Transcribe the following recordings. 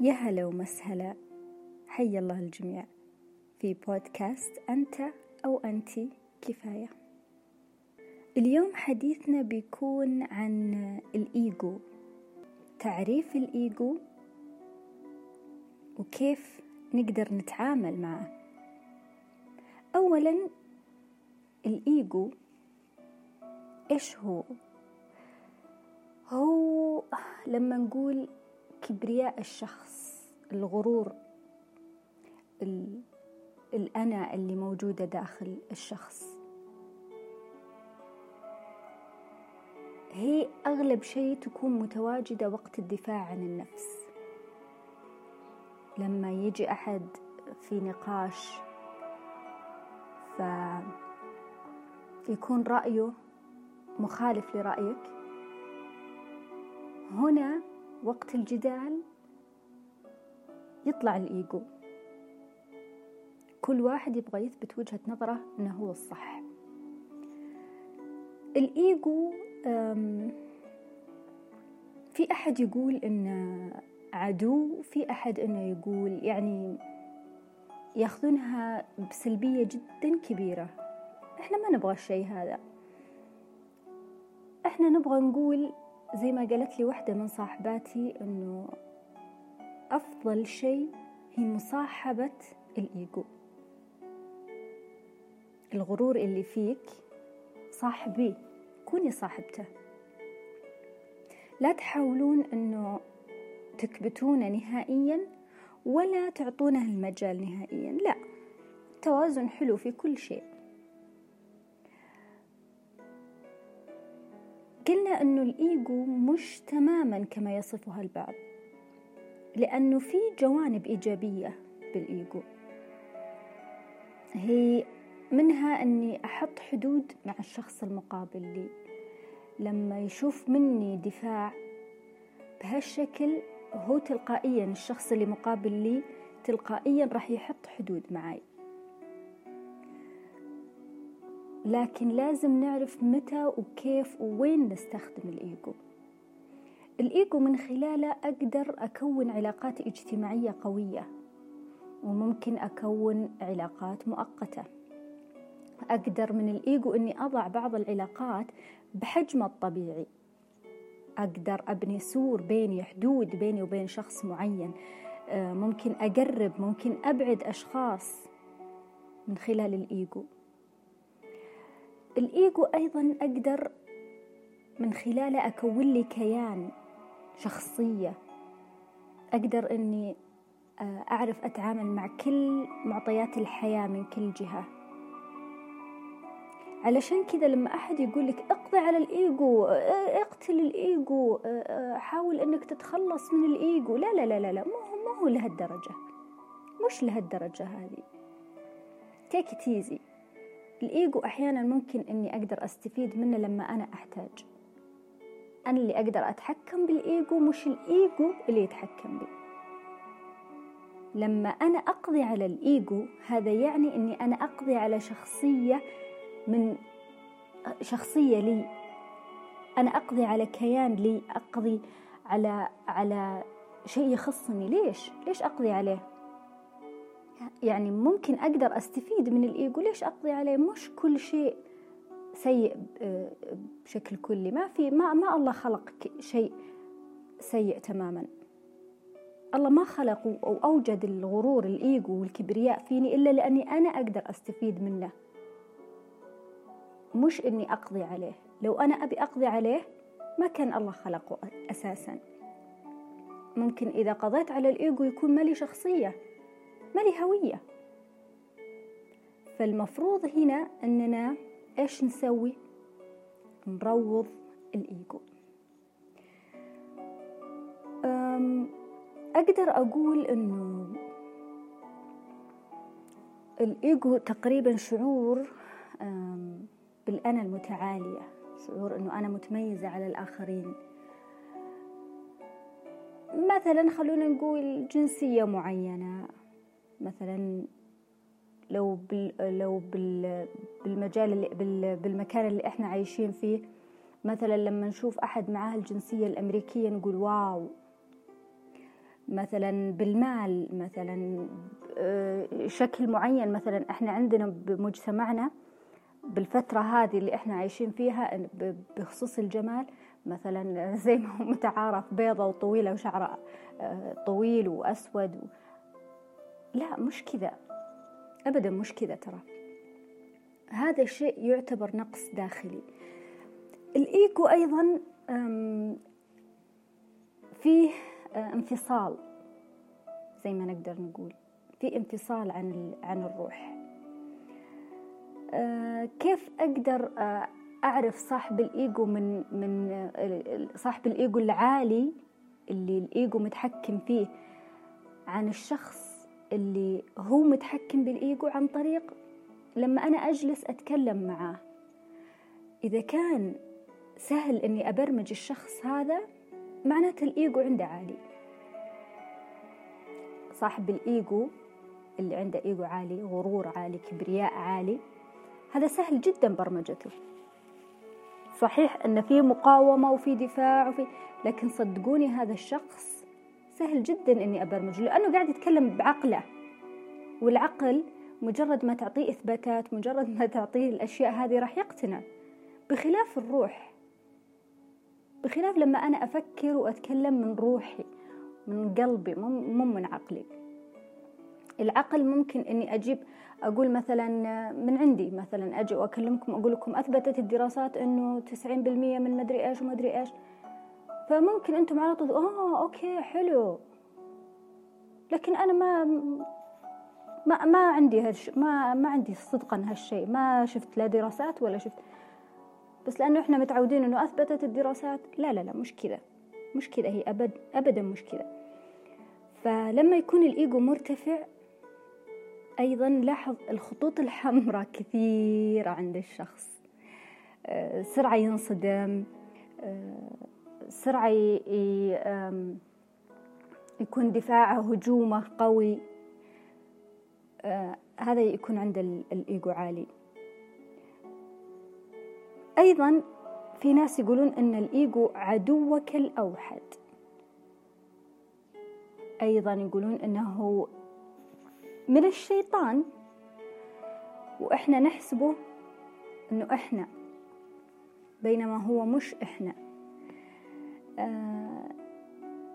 يا هلا ومسهلا. حي الله الجميع. في بودكاست أنت أو أنت كفاية. اليوم حديثنا بيكون عن الإيجو. تعريف الإيجو وكيف نقدر نتعامل معه. أولا الإيجو إيش هو؟ هو لما نقول كبرياء الشخص الغرور الأنا اللي موجودة داخل الشخص. هي أغلب شيء تكون متواجدة وقت الدفاع عن النفس. لما يجي أحد في نقاش فيكون رأيه مخالف لرأيك. هنا وقت الجدال يطلع الإيجو. كل واحد يبغى يثبت وجهة نظره أنه هو الصح. الإيجو في أحد يقول إنه عدو في أحد إنه يقول يعني ياخذونها بسلبية جدا كبيرة. إحنا ما نبغى الشيء هذا. إحنا نبغى نقول زي ما قالت لي واحدة من صاحباتي إنه أفضل شيء هي مصاحبة الإيجو. الغرور اللي فيك صاحبيه كوني صاحبته. لا تحاولون أنه تكبتونه نهائيا ولا تعطونه المجال نهائيا لا. توازن حلو في كل شيء. قلنا أنه الإيجو مش تماما كما يصفها البعض لأنه في جوانب إيجابية بالإيجو. هي منها أني أحط حدود مع الشخص المقابل لي. لما يشوف مني دفاع بهالشكل هو تلقائيا الشخص اللي مقابل لي تلقائيا راح يحط حدود معي. لكن لازم نعرف متى وكيف ووين نستخدم الإيجو. الإيجو من خلاله أقدر أكون علاقات اجتماعية قوية وممكن أكون علاقات مؤقتة. أقدر من الإيجو أني أضع بعض العلاقات بحجمها الطبيعي. أقدر أبني سور بيني حدود بيني وبين شخص معين. آه، ممكن أقرب ممكن أبعد أشخاص من خلال الإيجو. الإيجو أيضا أقدر من خلاله أكون لي كيان شخصية. أقدر أني آه، أعرف أتعامل مع كل معطيات الحياة من كل جهة. علشان كذا لما أحد يقول لك اقضي على الإيجو آه، اقتل الإيجو آه، حاول أنك تتخلص من الإيجو لا لا لا لا, لا. مو هو لهالدرجة. مش لهالدرجة هذه. take it easy ال ego أحيانا ممكن أني أقدر أستفيد منه لما أنا أحتاج أنا اللي أقدر أتحكم بالإيجو مش الإيجو اللي يتحكم بي لما أنا أقضي على الإيجو هذا يعني أني أنا أقضي على شخصية من شخصية لي أنا أقضي على كيان لي أقضي على على شيء يخصني ليش؟ ليش أقضي عليه؟ يعني ممكن أقدر أستفيد من الإيجو ليش أقضي عليه؟ مش كل شيء سيء بشكل كلي. ما في ما ما الله خلق شيء سيء تماما. الله ما خلق أو أوجد الغرور الإيجو والكبرياء فيني إلا لأني أنا أقدر أستفيد منه. مش إني أقضي عليه. لو أنا أبي أقضي عليه ما كان الله خلقه أساسا. ممكن إذا قضيت على الإيجو يكون مالي شخصية. مالي هوية فالمفروض هنا أننا إيش نسوي؟ نروض الإيجو. أقدر أقول أنه الإيجو تقريبا شعور بالأنا المتعالية شعور أنه أنا متميزة على الآخرين. مثلا خلونا نقول جنسية معينة. مثلا لو بال لو بال بالمجال اللي بال بالمكان اللي إحنا عايشين فيه مثلا لما نشوف أحد معاه الجنسية الأمريكية نقول واو مثلا بالمال مثلا آه، شكل معين مثلا إحنا عندنا بمجتمعنا بالفترة هذه اللي إحنا عايشين فيها بخصوص الجمال مثلا زي ما هو متعارف بيضة وطويلة وشعرها آه، طويل وأسود. لا مش كذا. أبدا مش كذا ترى. هذا الشيء يعتبر نقص داخلي. الإيجو أيضا فيه آه، انفصال زي ما نقدر نقول. في انفصال عن عن الروح. آه، كيف أقدر آه، أعرف صاحب الإيجو من من صاحب الإيجو العالي اللي الإيجو متحكم فيه عن الشخص اللي هو متحكم بالإيجو عن طريق لما أنا أجلس أتكلم معاه. إذا كان سهل إني أبرمج الشخص هذا معناته الإيجو عنده عالي. صاحب الإيجو اللي عنده إيجو عالي غرور عالي كبرياء عالي هذا سهل جدا برمجته. صحيح أن في مقاومة وفي دفاع وفي لكن صدقوني هذا الشخص سهل جدا إني أبرمجه لأنه قاعد يتكلم بعقله. والعقل مجرد ما تعطيه إثباتات مجرد ما تعطيه الأشياء هذه راح يقتنع. بخلاف الروح بخلاف لما أنا أفكر وأتكلم من روحي من قلبي مو من عقلي. العقل ممكن إني أجيب أقول مثلا من عندي مثلا أجي وأكلمكم أقول لكم أثبتت الدراسات إنه 90% من مدري إيش ومدري إيش. فممكن أنتم على طول آه أوكي حلو. لكن أنا ما ما ما عندي هالش ما ما عندي صدقا هالشيء. ما شفت لا دراسات ولا شفت بس لأنه إحنا متعودين إنه أثبتت الدراسات. لا لا لا مش كذا مش كذا هي ابد ابدا مش كذا فلما يكون الإيجو مرتفع أيضا لاحظ الخطوط الحمراء كثيرة عند الشخص. آه، سرعة ينصدم. آه، سرعة يكون دفاعه هجومه قوي. آه، هذا يكون عند الإيجو عالي. أيضا في ناس يقولون أن الإيجو عدوك الأوحد. أيضا يقولون أنه من الشيطان. وإحنا نحسبه إنه إحنا بينما هو مش إحنا.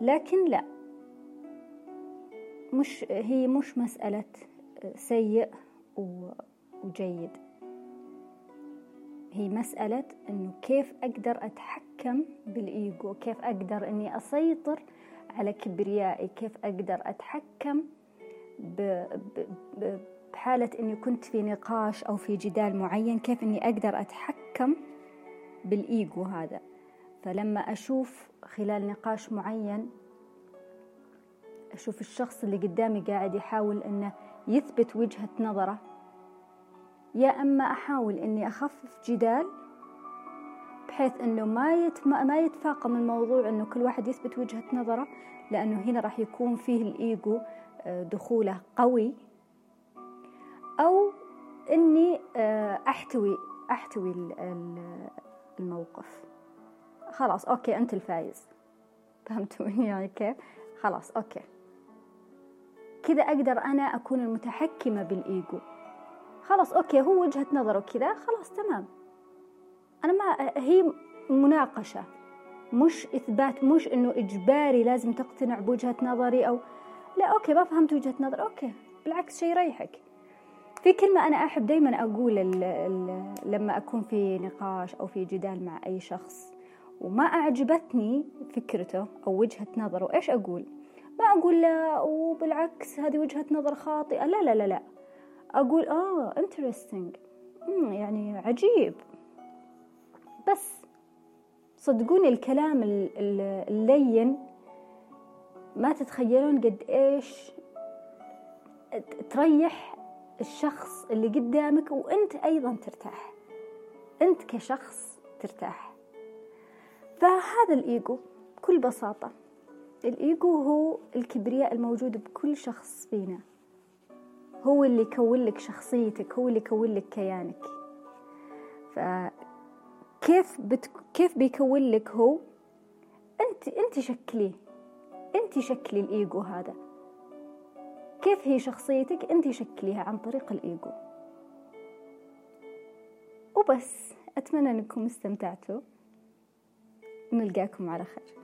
لكن لا. مش هي مش مسألة سيء وجيد. هي مسألة إنه كيف أقدر أتحكم بالإيجو كيف أقدر إني أسيطر على كبريائي كيف أقدر أتحكم بحالة إني كنت في نقاش أو في جدال معين كيف إني أقدر أتحكم بالإيجو هذا. فلما أشوف خلال نقاش معين أشوف الشخص اللي قدامي قاعد يحاول إنه يثبت وجهة نظره يا أما أحاول إني أخفف جدال بحيث إنه ما يت... ما يتفاقم الموضوع إنه كل واحد يثبت وجهة نظره لأنه هنا راح يكون فيه الإيجو دخوله قوي أو إني آه، أحتوي أحتوي الموقف. خلاص okay أنت الفايز. فهمتوني يعني كيف؟ خلاص okay. كذا أقدر أنا أكون المتحكمة بالإيجو. خلاص okay هو وجهة نظره كذا خلاص تمام. أنا ما هي مناقشة. مش إثبات مش إنه إجباري لازم تقتنع بوجهة نظري أو لا okay ما فهمت وجهة نظر okay. بالعكس شيء يريحك. في كلمة أنا أحب دايما أقول لما أكون في نقاش أو في جدال مع أي شخص وما أعجبتني فكرته أو وجهة نظره. إيش أقول؟ ما أقول لا وبالعكس هذه وجهة نظر خاطئة. لا لا لا لا. أقول آه interesting. يعني عجيب. بس صدقوني الكلام اللين ما تتخيلون قد إيش تريح الشخص اللي قدامك وأنت أيضا ترتاح. أنت كشخص ترتاح. فهذا الإيجو بكل بساطة. الإيجو هو الكبرياء الموجود بكل شخص فينا. هو اللي يكون لك شخصيتك هو اللي يكون لك كيانك. فكيف بت... كيف بيكون لك هو؟ أنت أنت شكليه أنت شكلي الإيجو هذا. كيف هي شخصيتك؟ أنت شكليها عن طريق الإيجو. وبس. أتمنى أنكم استمتعتوا. نلقاكم على خير.